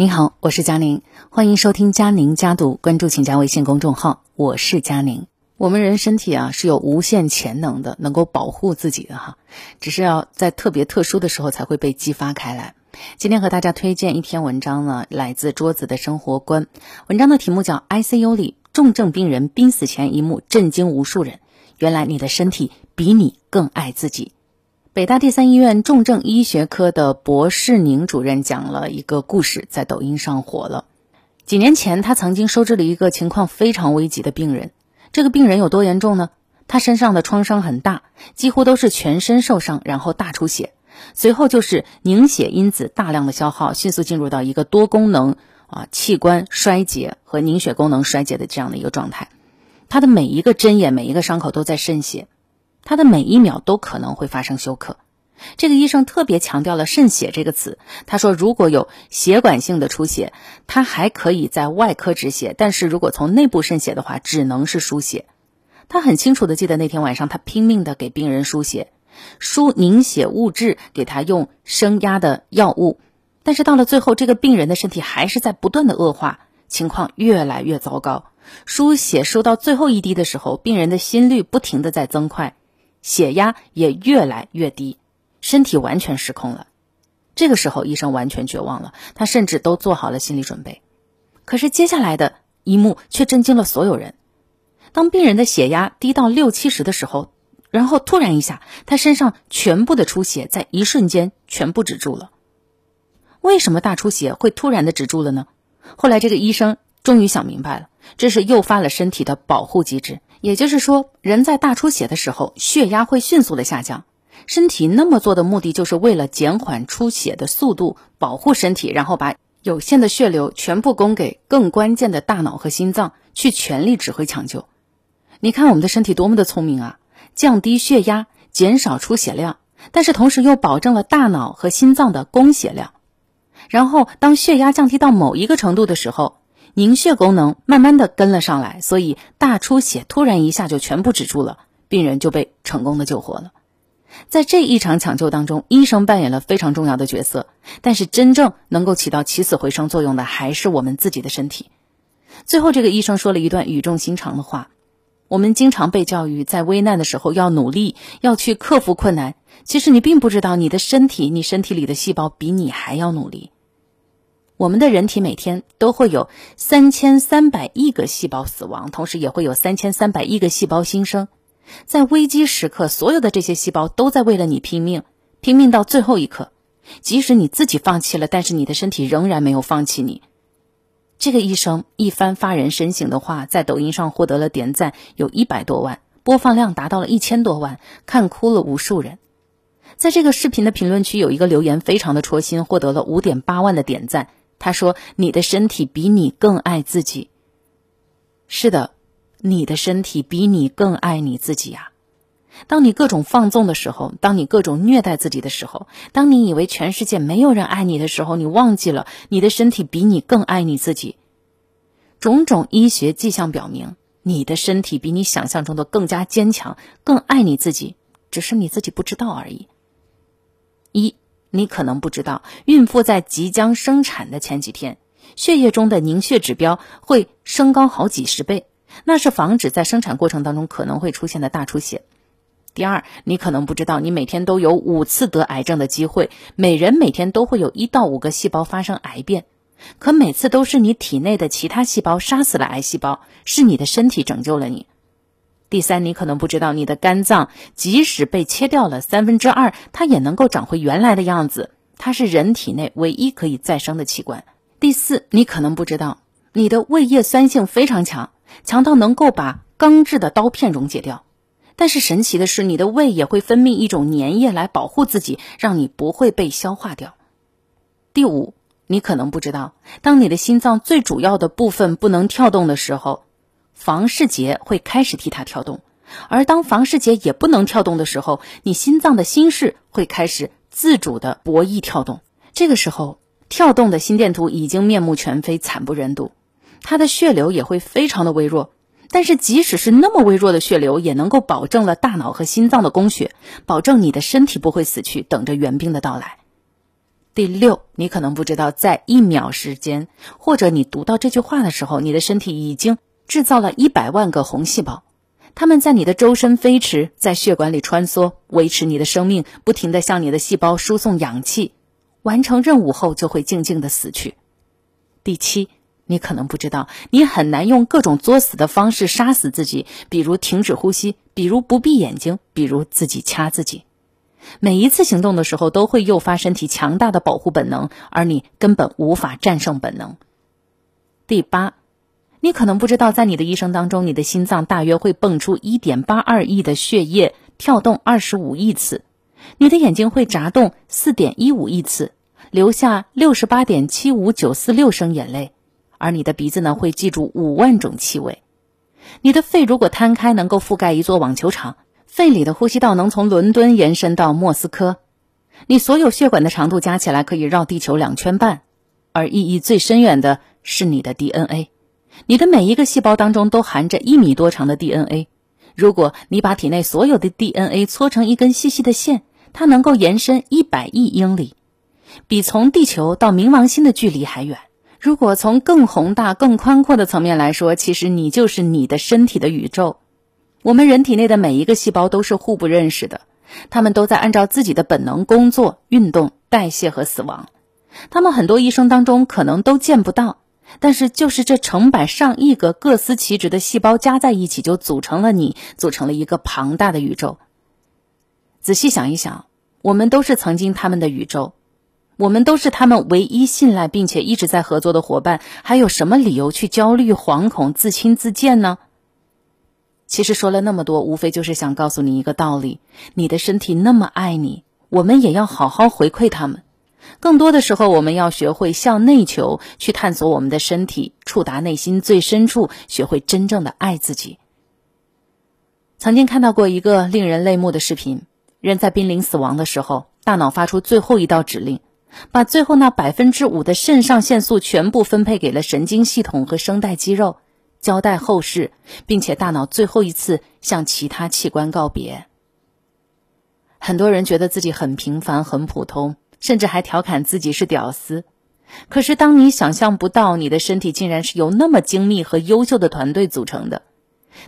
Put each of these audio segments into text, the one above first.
您好，我是佳宁，欢迎收听佳宁家读，关注请加微信公众号，我是佳宁。我们人身体啊是有无限潜能的，能够保护自己的哈，只是要在特别特殊的时候才会被激发开来。今天和大家推荐一篇文章呢，来自桌子的生活观，文章的题目叫《ICU 里重症病人濒死前一幕震惊无数人》，原来你的身体比你更爱自己。北大第三医院重症医学科的博士宁主任讲了一个故事，在抖音上火了。几年前，他曾经收治了一个情况非常危急的病人。这个病人有多严重呢？他身上的创伤很大，几乎都是全身受伤，然后大出血，随后就是凝血因子大量的消耗，迅速进入到一个多功能啊器官衰竭和凝血功能衰竭的这样的一个状态。他的每一个针眼、每一个伤口都在渗血。他的每一秒都可能会发生休克，这个医生特别强调了“渗血”这个词。他说，如果有血管性的出血，他还可以在外科止血；但是如果从内部渗血的话，只能是输血。他很清楚的记得那天晚上，他拼命的给病人输血，输凝血物质，给他用升压的药物。但是到了最后，这个病人的身体还是在不断的恶化，情况越来越糟糕。输血输到最后一滴的时候，病人的心率不停的在增快。血压也越来越低，身体完全失控了。这个时候，医生完全绝望了，他甚至都做好了心理准备。可是接下来的一幕却震惊了所有人：当病人的血压低到六七十的时候，然后突然一下，他身上全部的出血在一瞬间全部止住了。为什么大出血会突然的止住了呢？后来这个医生终于想明白了，这是诱发了身体的保护机制。也就是说，人在大出血的时候，血压会迅速的下降。身体那么做的目的，就是为了减缓出血的速度，保护身体，然后把有限的血流全部供给更关键的大脑和心脏，去全力指挥抢救。你看我们的身体多么的聪明啊！降低血压，减少出血量，但是同时又保证了大脑和心脏的供血量。然后，当血压降低到某一个程度的时候，凝血功能慢慢的跟了上来，所以大出血突然一下就全部止住了，病人就被成功的救活了。在这一场抢救当中，医生扮演了非常重要的角色，但是真正能够起到起死回生作用的还是我们自己的身体。最后，这个医生说了一段语重心长的话：我们经常被教育，在危难的时候要努力，要去克服困难。其实你并不知道，你的身体，你身体里的细胞比你还要努力。我们的人体每天都会有三千三百亿个细胞死亡，同时也会有三千三百亿个细胞新生。在危机时刻，所有的这些细胞都在为了你拼命，拼命到最后一刻。即使你自己放弃了，但是你的身体仍然没有放弃你。这个医生一番发人深省的话，在抖音上获得了点赞，有一百多万，播放量达到了一千多万，看哭了无数人。在这个视频的评论区有一个留言非常的戳心，获得了五点八万的点赞。他说：“你的身体比你更爱自己。”是的，你的身体比你更爱你自己呀。当你各种放纵的时候，当你各种虐待自己的时候，当你以为全世界没有人爱你的时候，你忘记了你的身体比你更爱你自己。种种医学迹象表明，你的身体比你想象中的更加坚强，更爱你自己，只是你自己不知道而已。一。你可能不知道，孕妇在即将生产的前几天，血液中的凝血指标会升高好几十倍，那是防止在生产过程当中可能会出现的大出血。第二，你可能不知道，你每天都有五次得癌症的机会，每人每天都会有一到五个细胞发生癌变，可每次都是你体内的其他细胞杀死了癌细胞，是你的身体拯救了你。第三，你可能不知道，你的肝脏即使被切掉了三分之二，它也能够长回原来的样子。它是人体内唯一可以再生的器官。第四，你可能不知道，你的胃液酸性非常强，强到能够把钢制的刀片溶解掉。但是神奇的是，你的胃也会分泌一种粘液来保护自己，让你不会被消化掉。第五，你可能不知道，当你的心脏最主要的部分不能跳动的时候。房室节会开始替它跳动，而当房室节也不能跳动的时候，你心脏的心室会开始自主的博弈跳动。这个时候，跳动的心电图已经面目全非、惨不忍睹，它的血流也会非常的微弱。但是，即使是那么微弱的血流，也能够保证了大脑和心脏的供血，保证你的身体不会死去，等着援兵的到来。第六，你可能不知道，在一秒时间，或者你读到这句话的时候，你的身体已经制造了一百万个红细胞，它们在你的周身飞驰，在血管里穿梭，维持你的生命，不停地向你的细胞输送氧气。完成任务后，就会静静的死去。第七，你可能不知道，你很难用各种作死的方式杀死自己，比如停止呼吸，比如不闭眼睛，比如自己掐自己。每一次行动的时候，都会诱发身体强大的保护本能，而你根本无法战胜本能。第八，你可能不知道，在你的一生当中，你的心脏大约会蹦出一点八二亿的血液，跳动二十五亿次；你的眼睛会眨动四点一五亿次，流下六十八点七五九四六升眼泪；而你的鼻子呢，会记住五万种气味。你的肺如果摊开，能够覆盖一座网球场。肺里的呼吸道能从伦敦延伸到莫斯科，你所有血管的长度加起来可以绕地球两圈半，而意义最深远的是你的 DNA。你的每一个细胞当中都含着一米多长的 DNA。如果你把体内所有的 DNA 搓成一根细细的线，它能够延伸一百亿英里，比从地球到冥王星的距离还远。如果从更宏大、更宽阔的层面来说，其实你就是你的身体的宇宙。我们人体内的每一个细胞都是互不认识的，它们都在按照自己的本能工作、运动、代谢和死亡。它们很多一生当中可能都见不到，但是就是这成百上亿个各司其职的细胞加在一起，就组成了你，组成了一个庞大的宇宙。仔细想一想，我们都是曾经他们的宇宙，我们都是他们唯一信赖并且一直在合作的伙伴，还有什么理由去焦虑、惶恐、自轻自贱呢？其实说了那么多，无非就是想告诉你一个道理：你的身体那么爱你，我们也要好好回馈他们。更多的时候，我们要学会向内求，去探索我们的身体，触达内心最深处，学会真正的爱自己。曾经看到过一个令人泪目的视频：人在濒临死亡的时候，大脑发出最后一道指令，把最后那百分之五的肾上腺素全部分配给了神经系统和声带肌肉。交代后事，并且大脑最后一次向其他器官告别。很多人觉得自己很平凡、很普通，甚至还调侃自己是屌丝。可是，当你想象不到你的身体竟然是由那么精密和优秀的团队组成的，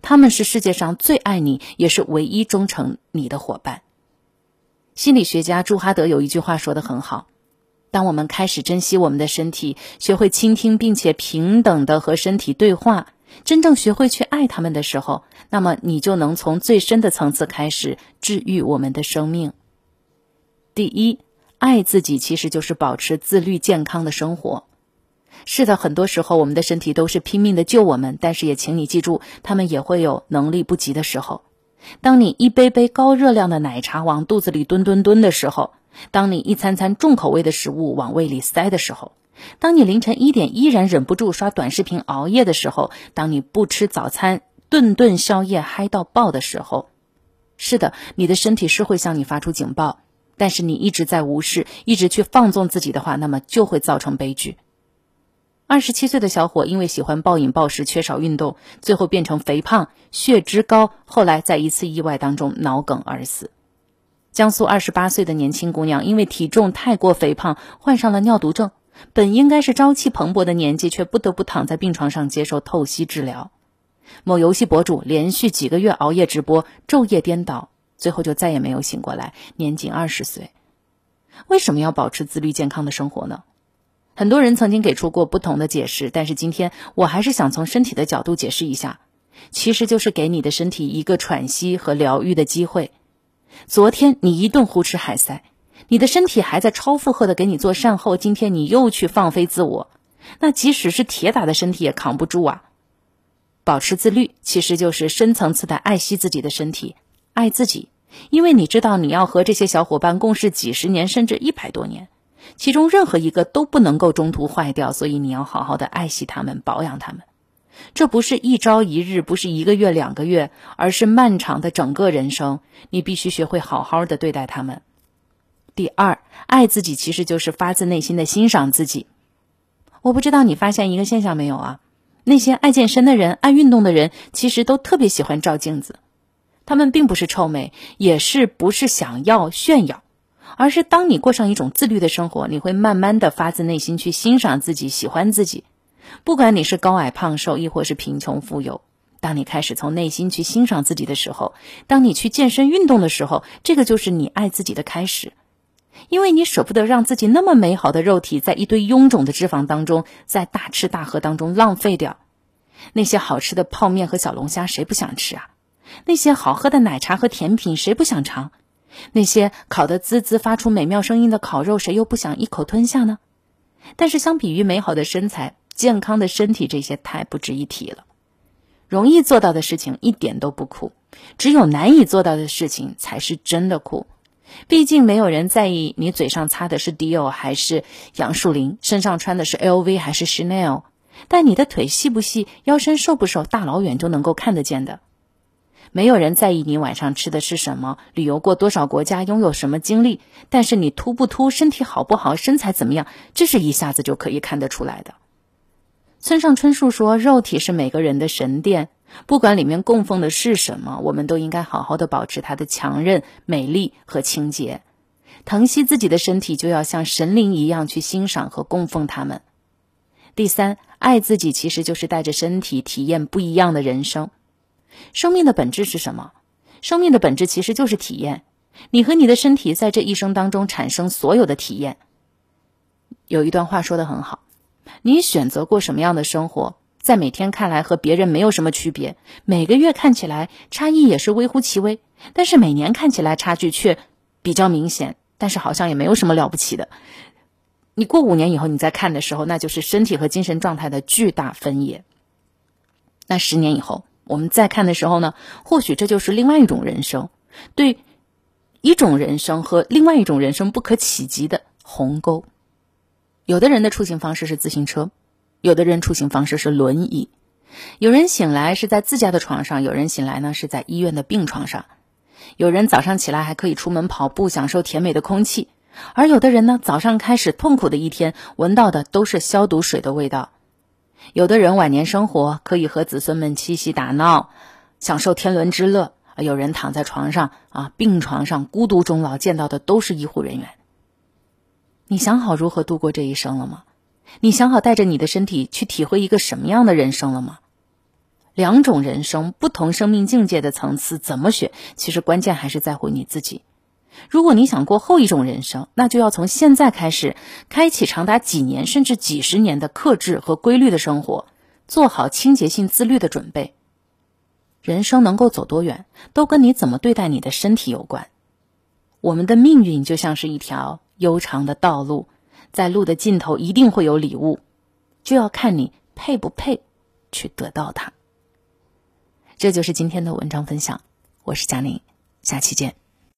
他们是世界上最爱你，也是唯一忠诚你的伙伴。心理学家朱哈德有一句话说的很好。当我们开始珍惜我们的身体，学会倾听，并且平等的和身体对话，真正学会去爱他们的时候，那么你就能从最深的层次开始治愈我们的生命。第一，爱自己其实就是保持自律健康的生活。是的，很多时候我们的身体都是拼命的救我们，但是也请你记住，他们也会有能力不及的时候。当你一杯杯高热量的奶茶往肚子里吨吨吨的时候。当你一餐餐重口味的食物往胃里塞的时候，当你凌晨一点依然忍不住刷短视频熬夜的时候，当你不吃早餐顿顿宵夜嗨到爆的时候，是的，你的身体是会向你发出警报。但是你一直在无视，一直去放纵自己的话，那么就会造成悲剧。二十七岁的小伙因为喜欢暴饮暴食、缺少运动，最后变成肥胖、血脂高，后来在一次意外当中脑梗而死。江苏二十八岁的年轻姑娘，因为体重太过肥胖，患上了尿毒症。本应该是朝气蓬勃的年纪，却不得不躺在病床上接受透析治疗。某游戏博主连续几个月熬夜直播，昼夜颠倒，最后就再也没有醒过来，年仅二十岁。为什么要保持自律健康的生活呢？很多人曾经给出过不同的解释，但是今天我还是想从身体的角度解释一下，其实就是给你的身体一个喘息和疗愈的机会。昨天你一顿胡吃海塞，你的身体还在超负荷的给你做善后。今天你又去放飞自我，那即使是铁打的身体也扛不住啊！保持自律，其实就是深层次的爱惜自己的身体，爱自己。因为你知道你要和这些小伙伴共事几十年，甚至一百多年，其中任何一个都不能够中途坏掉，所以你要好好的爱惜他们，保养他们。这不是一朝一日，不是一个月两个月，而是漫长的整个人生。你必须学会好好的对待他们。第二，爱自己其实就是发自内心的欣赏自己。我不知道你发现一个现象没有啊？那些爱健身的人、爱运动的人，其实都特别喜欢照镜子。他们并不是臭美，也是不是想要炫耀，而是当你过上一种自律的生活，你会慢慢的发自内心去欣赏自己，喜欢自己。不管你是高矮胖瘦，亦或是贫穷富有，当你开始从内心去欣赏自己的时候，当你去健身运动的时候，这个就是你爱自己的开始。因为你舍不得让自己那么美好的肉体在一堆臃肿的脂肪当中，在大吃大喝当中浪费掉。那些好吃的泡面和小龙虾，谁不想吃啊？那些好喝的奶茶和甜品，谁不想尝？那些烤得滋滋发出美妙声音的烤肉，谁又不想一口吞下呢？但是相比于美好的身材、健康的身体，这些太不值一提了。容易做到的事情一点都不苦，只有难以做到的事情才是真的苦。毕竟没有人在意你嘴上擦的是迪奥还是杨树林，身上穿的是 LV 还是 Chanel，但你的腿细不细，腰身瘦不瘦，大老远就能够看得见的。没有人在意你晚上吃的是什么，旅游过多少国家，拥有什么经历，但是你秃不秃，身体好不好，身材怎么样，这是一下子就可以看得出来的。村上春树说：“肉体是每个人的神殿，不管里面供奉的是什么，我们都应该好好的保持它的强韧、美丽和清洁。疼惜自己的身体，就要像神灵一样去欣赏和供奉他们。第三，爱自己其实就是带着身体体验不一样的人生。”生命的本质是什么？生命的本质其实就是体验。你和你的身体在这一生当中产生所有的体验。有一段话说的很好：你选择过什么样的生活，在每天看来和别人没有什么区别，每个月看起来差异也是微乎其微，但是每年看起来差距却比较明显，但是好像也没有什么了不起的。你过五年以后你再看的时候，那就是身体和精神状态的巨大分野。那十年以后。我们再看的时候呢，或许这就是另外一种人生，对一种人生和另外一种人生不可企及的鸿沟。有的人的出行方式是自行车，有的人出行方式是轮椅，有人醒来是在自家的床上，有人醒来呢是在医院的病床上，有人早上起来还可以出门跑步，享受甜美的空气，而有的人呢，早上开始痛苦的一天，闻到的都是消毒水的味道。有的人晚年生活可以和子孙们嬉戏打闹，享受天伦之乐；有人躺在床上啊，病床上孤独终老，见到的都是医护人员。你想好如何度过这一生了吗？你想好带着你的身体去体会一个什么样的人生了吗？两种人生，不同生命境界的层次，怎么选？其实关键还是在乎你自己。如果你想过后一种人生，那就要从现在开始，开启长达几年甚至几十年的克制和规律的生活，做好清洁性自律的准备。人生能够走多远，都跟你怎么对待你的身体有关。我们的命运就像是一条悠长的道路，在路的尽头一定会有礼物，就要看你配不配去得到它。这就是今天的文章分享，我是佳宁，下期见。